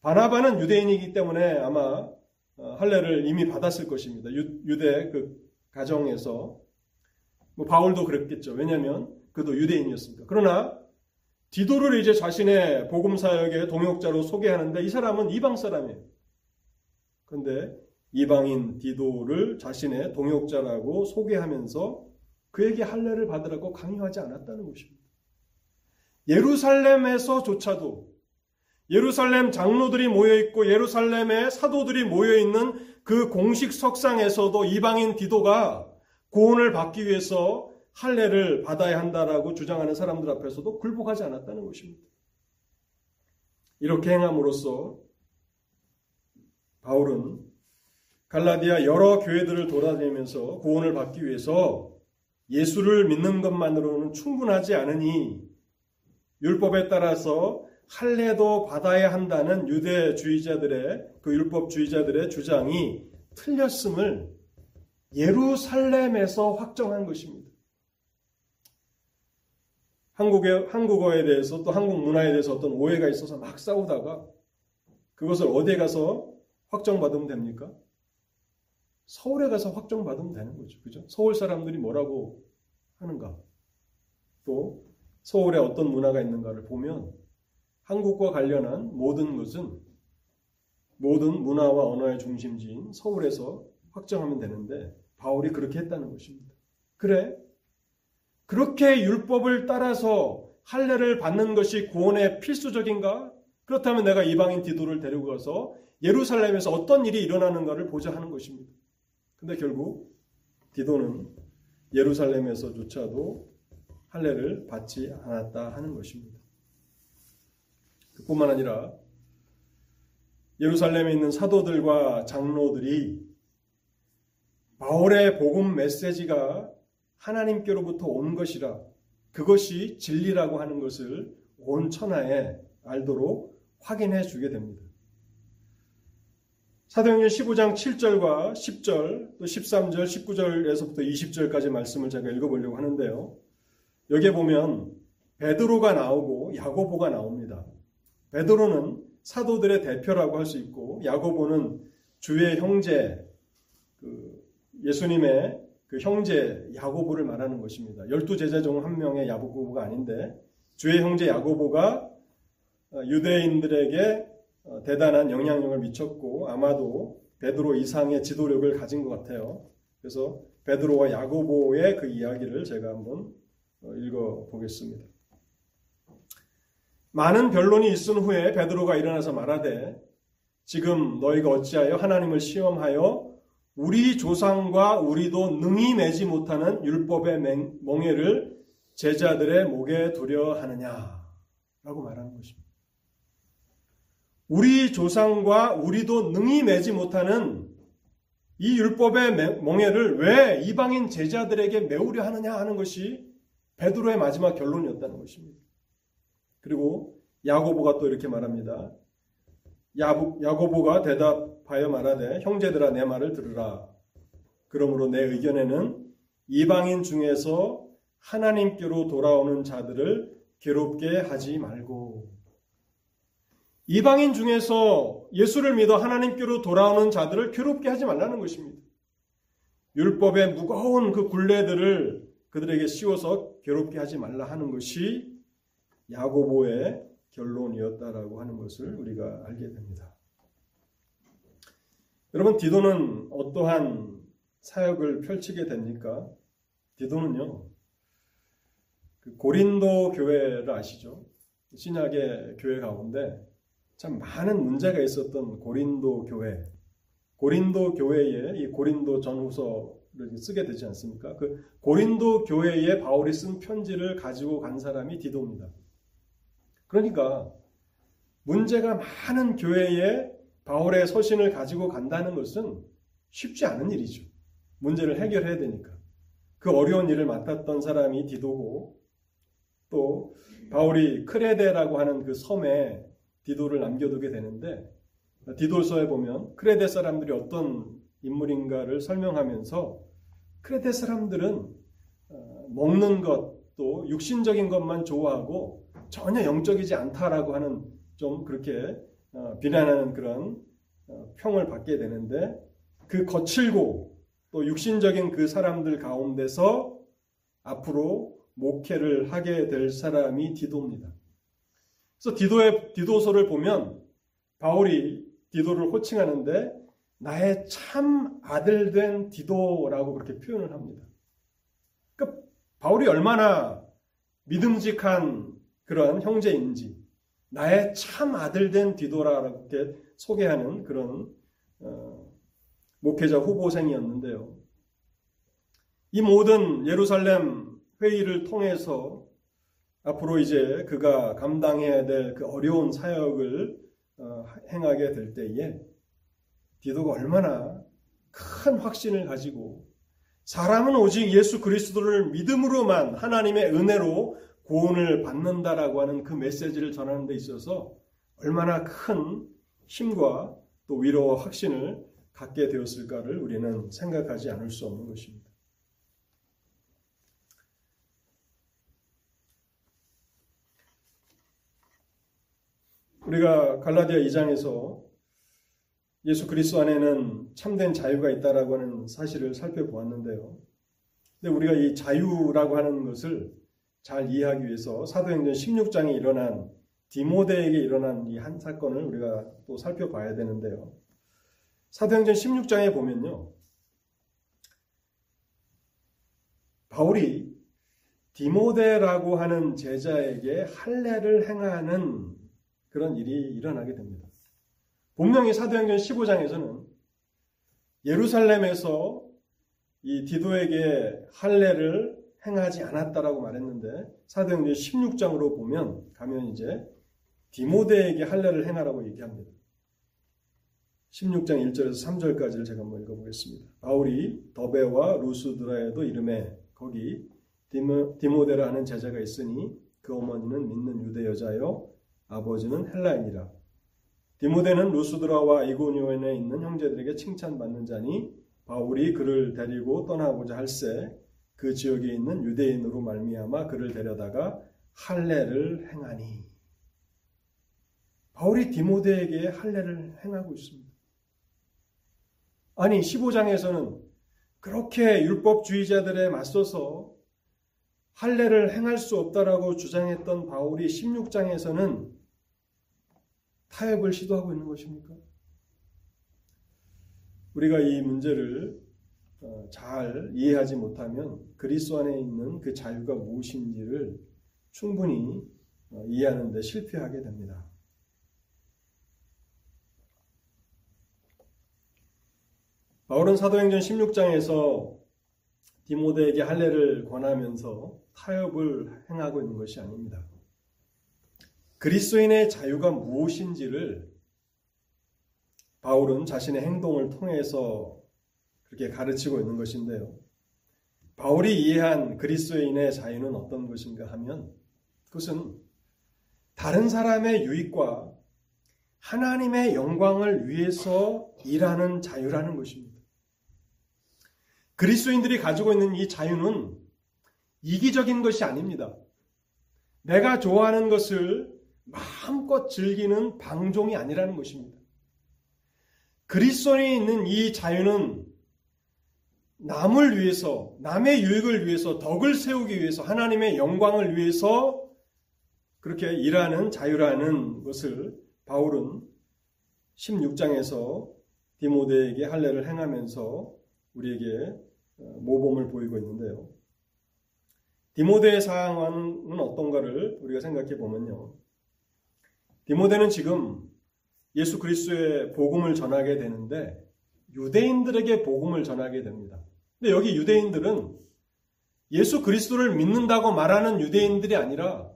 바나바는 유대인이기 때문에 아마 어, 할례를 이미 받았을 것입니다. 유, 대 그 가정에서 뭐 바울도 그랬겠죠. 왜냐하면 그도 유대인이었습니다. 그러나 디도를 이제 자신의 복음 사역의 동역자로 소개하는데 이 사람은 이방 사람이에요. 그런데 이방인 디도를 자신의 동역자라고 소개하면서 그에게 할례를 받으라고 강요하지 않았다는 것입니다. 예루살렘에서조차도 예루살렘 장로들이 모여 있고 예루살렘의 사도들이 모여 있는 그 공식 석상에서도 이방인 디도가 구원을 받기 위해서 할례를 받아야 한다라고 주장하는 사람들 앞에서도 굴복하지 않았다는 것입니다. 이렇게 행함으로써 바울은 갈라디아 여러 교회들을 돌아다니면서 구원을 받기 위해서 예수를 믿는 것만으로는 충분하지 않으니 율법에 따라서 할례도 받아야 한다는 유대주의자들의 그 율법주의자들의 주장이 틀렸음을 예루살렘에서 확정한 것입니다. 한국의, 한국어에 대해서 또 한국 문화에 대해서 어떤 오해가 있어서 막 싸우다가 그것을 어디에 가서 확정받으면 됩니까? 서울에 가서 확정받으면 되는 거죠. 그죠? 서울 사람들이 뭐라고 하는가? 또 서울에 어떤 문화가 있는가를 보면 한국과 관련한 모든 것은 모든 문화와 언어의 중심지인 서울에서 확정하면 되는데 바울이 그렇게 했다는 것입니다. 그래? 그렇게 율법을 따라서 할례를 받는 것이 구원의 필수적인가? 그렇다면 내가 이방인 디도를 데리고 가서 예루살렘에서 어떤 일이 일어나는가를 보자 하는 것입니다. 근데 결국 디도는 예루살렘에서조차도 할례를 받지 않았다 하는 것입니다. 그뿐만 아니라 예루살렘에 있는 사도들과 장로들이 바울의 복음 메시지가 하나님께로부터 온 것이라 그것이 진리라고 하는 것을 온 천하에 알도록 확인해 주게 됩니다. 사도행전 15장 7절과 10절, 또 13절, 19절에서부터 20절까지 말씀을 제가 읽어보려고 하는데요. 여기에 보면 베드로가 나오고 야고보가 나옵니다. 베드로는 사도들의 대표라고 할 수 있고 야고보는 주의 형제 그 예수님의 그 형제 야고보를 말하는 것입니다. 열두 제자 중 한 명의 야고보가 아닌데 주의 형제 야고보가 유대인들에게 어, 대단한 영향력을 미쳤고 아마도 베드로 이상의 지도력을 가진 것 같아요. 그래서 베드로와 야고보의 그 이야기를 제가 한번 어, 읽어 보겠습니다. 많은 변론이 있은 후에 베드로가 일어나서 말하되 지금 너희가 어찌하여 하나님을 시험하여 우리 조상과 우리도 능히 매지 못하는 율법의 멍에를 제자들의 목에 두려 하느냐 라고 말하는 것입니다. 우리 조상과 우리도 능히 매지 못하는 이 율법의 멍에를 왜 이방인 제자들에게 메우려 하느냐 하는 것이 베드로의 마지막 결론이었다는 것입니다. 그리고 야고보가 또 이렇게 말합니다. 야고보가 대답 하여 말하되 형제들아 내 말을 들으라. 그러므로 내 의견에는 이방인 중에서 하나님께로 돌아오는 자들을 괴롭게 하지 말고 이방인 중에서 예수를 믿어 하나님께로 돌아오는 자들을 괴롭게 하지 말라는 것입니다. 율법의 무거운 그 굴레들을 그들에게 씌워서 괴롭게 하지 말라 하는 것이 야고보의 결론이었다라고 하는 것을 우리가 알게 됩니다. 여러분 디도는 어떠한 사역을 펼치게 됩니까? 디도는요. 그 고린도 교회를 아시죠? 신약의 교회 가운데 참 많은 문제가 있었던 고린도 교회. 고린도 교회에 이 고린도 전후서를 쓰게 되지 않습니까? 그 고린도 교회에 바울이 쓴 편지를 가지고 간 사람이 디도입니다. 그러니까 문제가 많은 교회에 바울의 서신을 가지고 간다는 것은 쉽지 않은 일이죠. 문제를 해결해야 되니까. 그 어려운 일을 맡았던 사람이 디도고 또 바울이 크레데라고 하는 그 섬에 디도를 남겨두게 되는데 디도서에 보면 크레데 사람들이 어떤 인물인가를 설명하면서 크레데 사람들은 어, 먹는 것 또 육신적인 것만 좋아하고 전혀 영적이지 않다라고 하는 좀 그렇게 어, 비난하는 그런 어, 평을 받게 되는데 그 거칠고 또 육신적인 그 사람들 가운데서 앞으로 목회를 하게 될 사람이 디도입니다. 그래서 디도의 디도서를 보면 바울이 디도를 호칭하는데 나의 참 아들 된 디도라고 그렇게 표현을 합니다. 그러니까 바울이 얼마나 믿음직한 그런 형제인지 나의 참 아들 된 이렇게 소개하는 그런 어, 목회자 후보생이었는데요. 이 모든 예루살렘 회의를 통해서 앞으로 이제 그가 감당해야 될 그 어려운 사역을 어, 행하게 될 때에 디도가 얼마나 큰 확신을 가지고 사람은 오직 예수 그리스도를 믿음으로만 하나님의 은혜로 구원을 받는다라고 하는 그 메시지를 전하는 데 있어서 얼마나 큰 힘과 또 위로와 확신을 갖게 되었을까를 우리는 생각하지 않을 수 없는 것입니다. 우리가 갈라디아 2장에서 예수 그리스도 안에는 참된 자유가 있다라고 하는 사실을 살펴보았는데요. 근데 우리가 이 자유라고 하는 것을 잘 이해하기 위해서 사도행전 16장에 일어난 디모데에게 일어난 이 한 사건을 우리가 또 살펴봐야 되는데요. 사도행전 16장에 보면요. 바울이 디모데라고 하는 제자에게 할례를 행하는 그런 일이 일어나게 됩니다. 분명히 사도행전 15장에서는 예루살렘에서 이 디도에게 할례를 행하지 않았다라고 말했는데 사도행전 16장으로 보면 가면 이제 디모데에게 할례를 행하라고 얘기합니다. 16장 1절에서 3절까지를 제가 한번 읽어보겠습니다. 바울이 더베와 루스드라에도 이름에 거기 디모, 디모데라 하는 제자가 있으니 그 어머니는 믿는 유대 여자요 아버지는 헬라인이라. 디모데는 루스드라와 이고니온에 있는 형제들에게 칭찬받는 자니 바울이 그를 데리고 떠나고자 할세 그 지역에 있는 유대인으로 말미암아 그를 데려다가 할례를 행하니 바울이 디모데에게 할례를 행하고 있습니다. 아니 15장에서는 그렇게 율법주의자들에 맞서서 할례를 행할 수 없다라고 주장했던 바울이 16장에서는 타협을 시도하고 있는 것입니까? 우리가 이 문제를 어, 잘 이해하지 못하면 그리스도 안에 있는 그 자유가 무엇인지를 충분히 어, 이해하는 데 실패하게 됩니다. 바울은 사도행전 16장에서 디모데에게 할례를 권하면서 타협을 행하고 있는 것이 아닙니다. 그리스도인의 자유가 무엇인지를 바울은 자신의 행동을 통해서 그렇게 가르치고 있는 것인데요. 바울이 이해한 그리스도인의 자유는 어떤 것인가 하면 그것은 다른 사람의 유익과 하나님의 영광을 위해서 일하는 자유라는 것입니다. 그리스도인들이 가지고 있는 이 자유는 이기적인 것이 아닙니다. 내가 좋아하는 것을 마음껏 즐기는 방종이 아니라는 것입니다. 그리스도에 있는 이 자유는 남을 위해서, 남의 유익을 위해서, 덕을 세우기 위해서, 하나님의 영광을 위해서 그렇게 일하는 자유라는 것을 바울은 16장에서 디모데에게 할례를 행하면서 우리에게 어, 모범을 보이고 있는데요. 디모데의 상황은 어떤가를 우리가 생각해 보면요. 디모데는 지금 예수 그리스도의 복음을 전하게 되는데 유대인들에게 복음을 전하게 됩니다. 근데 여기 유대인들은 예수 그리스도를 믿는다고 말하는 유대인들이 아니라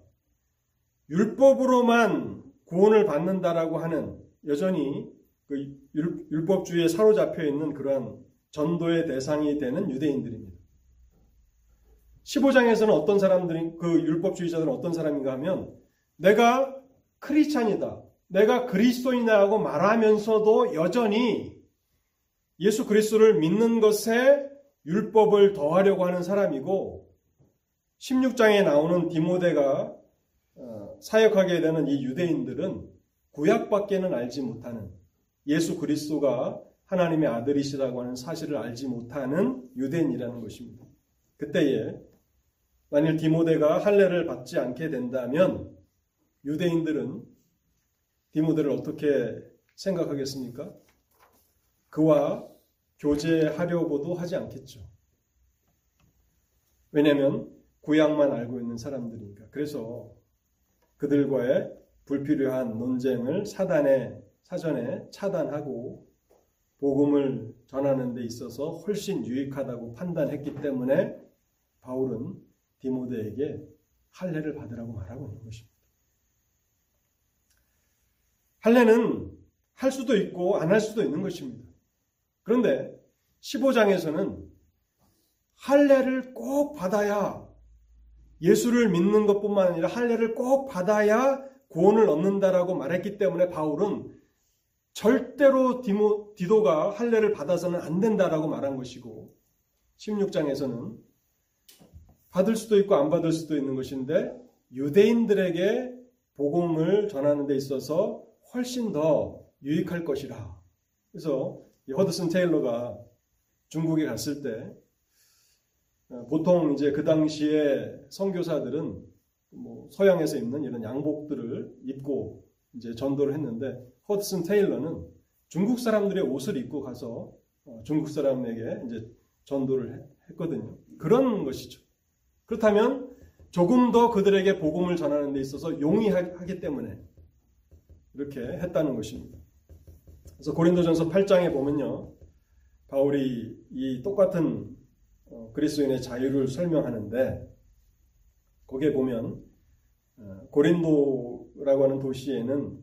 율법으로만 구원을 받는다라고 하는 여전히 그 율법주의에 사로잡혀 있는 그러한 전도의 대상이 되는 유대인들입니다. 15장에서는 어떤 사람들이 그 율법주의자들은 어떤 사람인가 하면 내가 크리스찬이다. 내가 그리스도인이다 하고 말하면서도 여전히 예수 그리스도를 믿는 것에 율법을 더하려고 하는 사람이고 16장에 나오는 디모데가 어, 사역하게 되는 이 유대인들은 구약밖에는 알지 못하는 예수 그리스도가 하나님의 아들이시라고 하는 사실을 알지 못하는 유대인이라는 것입니다. 그때에 만일 디모데가 할례를 받지 않게 된다면 유대인들은 디모데를 어떻게 생각하겠습니까? 그와 교제하려고도 하지 않겠죠. 왜냐하면 구약만 알고 있는 사람들이니까. 그래서 그들과의 불필요한 논쟁을 사단에 사전에 차단하고 복음을 전하는 데 있어서 훨씬 유익하다고 판단했기 때문에 바울은 디모데에게 할례를 받으라고 말하고 있는 것입니다. 할례는 할 수도 있고 안 할 수도 있는 것입니다. 그런데 15장에서는 할례를 꼭 받아야 예수를 믿는 것뿐만 아니라 할례를 꼭 받아야 구원을 얻는다라고 말했기 때문에 바울은 절대로 디모, 디도가 할례를 받아서는 안 된다라고 말한 것이고 16장에서는 받을 수도 있고 안 받을 수도 있는 것인데 유대인들에게 복음을 전하는 데 있어서 훨씬 더 유익할 것이라. 그래서 허드슨 테일러가 중국에 갔을 때 어, 보통 이제 그 당시에 선교사들은 뭐 서양에서 입는 이런 양복들을 입고 이제 전도를 했는데 허드슨 테일러는 중국 사람들의 옷을 입고 가서 어, 중국 사람에게 이제 전도를 했거든요. 그런 것이죠. 그렇다면 조금 더 그들에게 복음을 전하는 데 있어서 용이하기 때문에 이렇게 했다는 것입니다. 그래서 고린도전서 8장에 보면요. 바울이 이 똑같은 어, 그리스도인의 자유를 설명하는데 거기에 보면 어, 고린도라고 하는 도시에는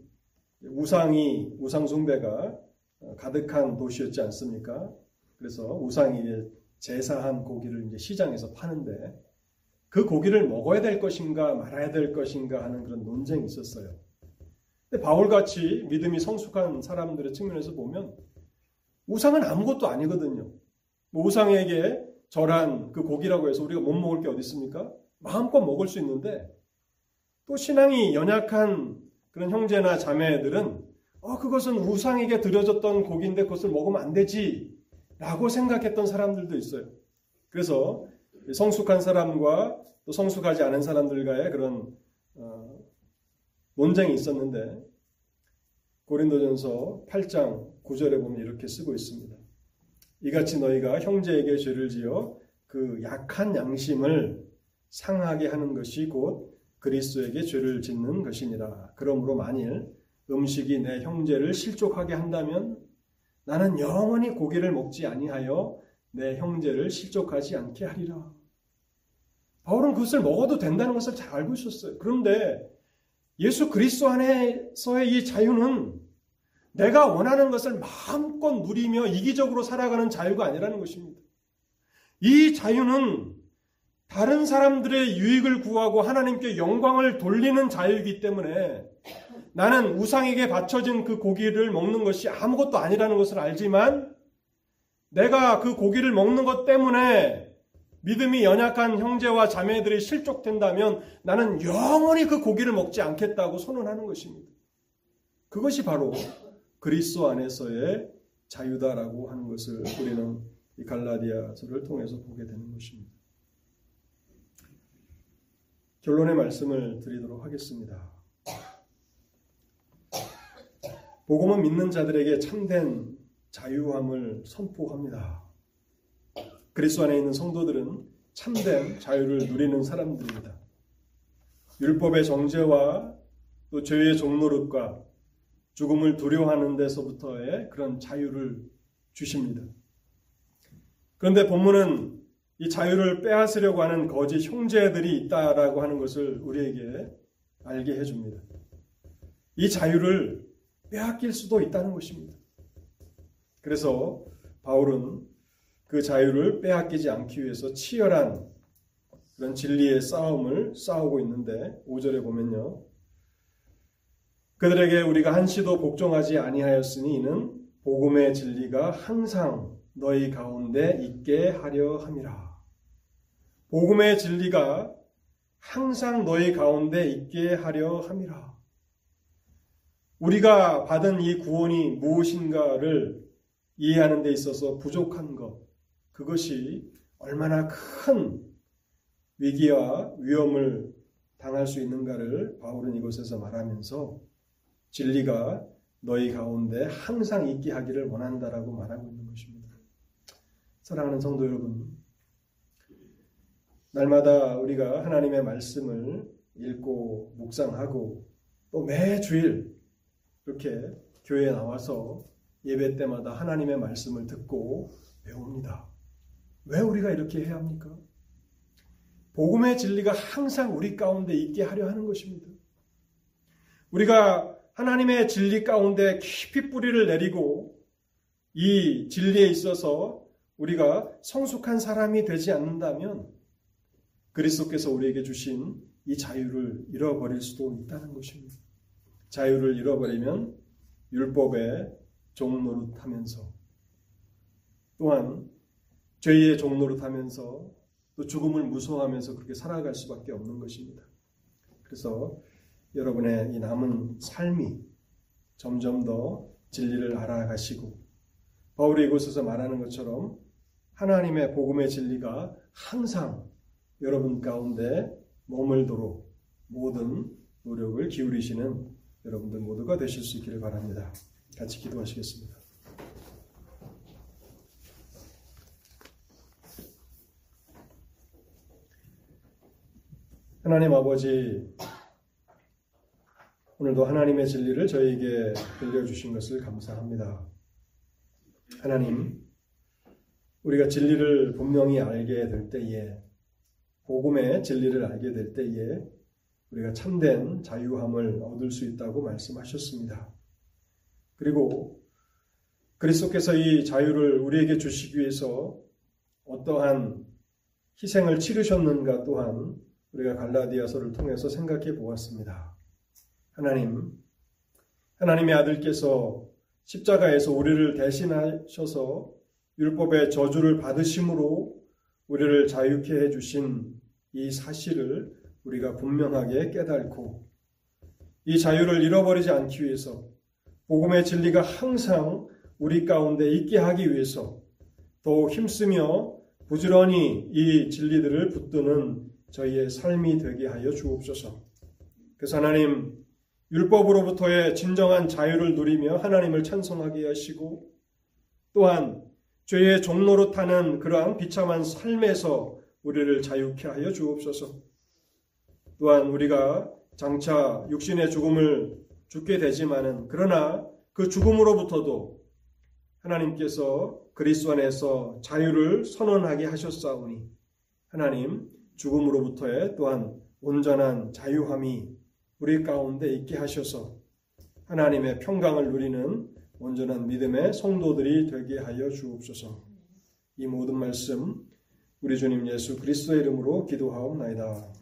우상이 우상 숭배가 어, 가득한 도시였지 않습니까? 그래서 우상이 제사한 고기를 이제 시장에서 파는데 그 고기를 먹어야 될 것인가 말아야 될 것인가 하는 그런 논쟁이 있었어요. 바울같이 믿음이 성숙한 사람들의 측면에서 보면 우상은 아무것도 아니거든요. 뭐 우상에게 절한 그 고기라고 해서 우리가 못 먹을 게 어디 있습니까? 마음껏 먹을 수 있는데 또 신앙이 연약한 그런 형제나 자매들은 어 그것은 우상에게 드려졌던 고기인데 그것을 먹으면 안 되지 라고 생각했던 사람들도 있어요. 그래서 성숙한 사람과 또 성숙하지 않은 사람들과의 그런 어, 논쟁이 있었는데 고린도전서 8장 9절에 보면 이렇게 쓰고 있습니다. 이같이 너희가 형제에게 죄를 지어 그 약한 양심을 상하게 하는 것이 곧 그리스도에게 죄를 짓는 것이니라. 그러므로 만일 음식이 내 형제를 실족하게 한다면 나는 영원히 고기를 먹지 아니하여 내 형제를 실족하지 않게 하리라. 바울은 그것을 먹어도 된다는 것을 잘 알고 있었어요. 그런데 예수 그리스도 안에서의 이 자유는 내가 원하는 것을 마음껏 누리며 이기적으로 살아가는 자유가 아니라는 것입니다. 이 자유는 다른 사람들의 유익을 구하고 하나님께 영광을 돌리는 자유이기 때문에 나는 우상에게 바쳐진 그 고기를 먹는 것이 아무것도 아니라는 것을 알지만 내가 그 고기를 먹는 것 때문에 믿음이 연약한 형제와 자매들이 실족된다면 나는 영원히 그 고기를 먹지 않겠다고 선언하는 것입니다. 그것이 바로 그리스도 안에서의 자유다라고 하는 것을 우리는 이 갈라디아서를 통해서 보게 되는 것입니다. 결론의 말씀을 드리도록 하겠습니다. 복음은 믿는 자들에게 참된 자유함을 선포합니다. 그리스도 안에 있는 성도들은 참된 자유를 누리는 사람들입니다. 율법의 정죄와 또 죄의 종노릇과 죽음을 두려워하는 데서부터의 그런 자유를 주십니다. 그런데 본문은 이 자유를 빼앗으려고 하는 거짓 형제들이 있다라고 하는 것을 우리에게 알게 해줍니다. 이 자유를 빼앗길 수도 있다는 것입니다. 그래서 바울은 그 자유를 빼앗기지 않기 위해서 치열한 그런 진리의 싸움을 싸우고 있는데 5절에 보면요. 그들에게 우리가 한시도 복종하지 아니하였으니 이는 복음의 진리가 항상 너희 가운데 있게 하려 함이라. 복음의 진리가 항상 너희 가운데 있게 하려 함이라. 우리가 받은 이 구원이 무엇인가를 이해하는 데 있어서 부족한 것, 그것이 얼마나 큰 위기와 위험을 당할 수 있는가를 바울은 이곳에서 말하면서 진리가 너희 가운데 항상 있게 하기를 원한다라고 말하고 있는 것입니다. 사랑하는 성도 여러분, 날마다 우리가 하나님의 말씀을 읽고 묵상하고 또 매주일 이렇게 교회에 나와서 예배 때마다 하나님의 말씀을 듣고 배웁니다. 왜 우리가 이렇게 해야 합니까? 복음의 진리가 항상 우리 가운데 있게 하려 하는 것입니다. 우리가 하나님의 진리 가운데 깊이 뿌리를 내리고 이 진리에 있어서 우리가 성숙한 사람이 되지 않는다면 그리스도께서 우리에게 주신 이 자유를 잃어버릴 수도 있다는 것입니다. 자유를 잃어버리면 율법의 종노릇하면서 또한 죄의 종노릇하면서 또 죽음을 무서워하면서 그렇게 살아갈 수밖에 없는 것입니다. 그래서 여러분의 이 남은 삶이 점점 더 진리를 알아가시고 바울이 이곳에서 말하는 것처럼 하나님의 복음의 진리가 항상 여러분 가운데 머물도록 모든 노력을 기울이시는 여러분들 모두가 되실 수 있기를 바랍니다. 같이 기도하시겠습니다. 하나님 아버지, 오늘도 하나님의 진리를 저희에게 들려주신 것을 감사합니다. 하나님, 우리가 진리를 분명히 알게 될 때에, 복음의 진리를 알게 될 때에, 우리가 참된 자유함을 얻을 수 있다고 말씀하셨습니다. 그리고 그리스도께서 이 자유를 우리에게 주시기 위해서 어떠한 희생을 치르셨는가 또한 우리가 갈라디아서를 통해서 생각해 보았습니다. 하나님, 하나님의 아들께서 십자가에서 우리를 대신하셔서 율법의 저주를 받으심으로 우리를 자유케 해주신 이 사실을 우리가 분명하게 깨닫고 이 자유를 잃어버리지 않기 위해서 복음의 진리가 항상 우리 가운데 있게 하기 위해서 더 힘쓰며 부지런히 이 진리들을 붙드는 저희의 삶이 되게 하여 주옵소서. 그래서 하나님 율법으로부터의 진정한 자유를 누리며 하나님을 찬송하게 하시고 또한 죄의 종로로 타는 그러한 비참한 삶에서 우리를 자유케 하여 주옵소서. 또한 우리가 장차 육신의 죽음을 죽게 되지만은 그러나 그 죽음으로부터도 하나님께서 그리스도 안에서 자유를 선언하게 하셨사오니 하나님 죽음으로부터의 또한 온전한 자유함이 우리 가운데 있게 하셔서 하나님의 평강을 누리는 온전한 믿음의 성도들이 되게 하여 주옵소서. 이 모든 말씀 우리 주님 예수 그리스도의 이름으로 기도하옵나이다.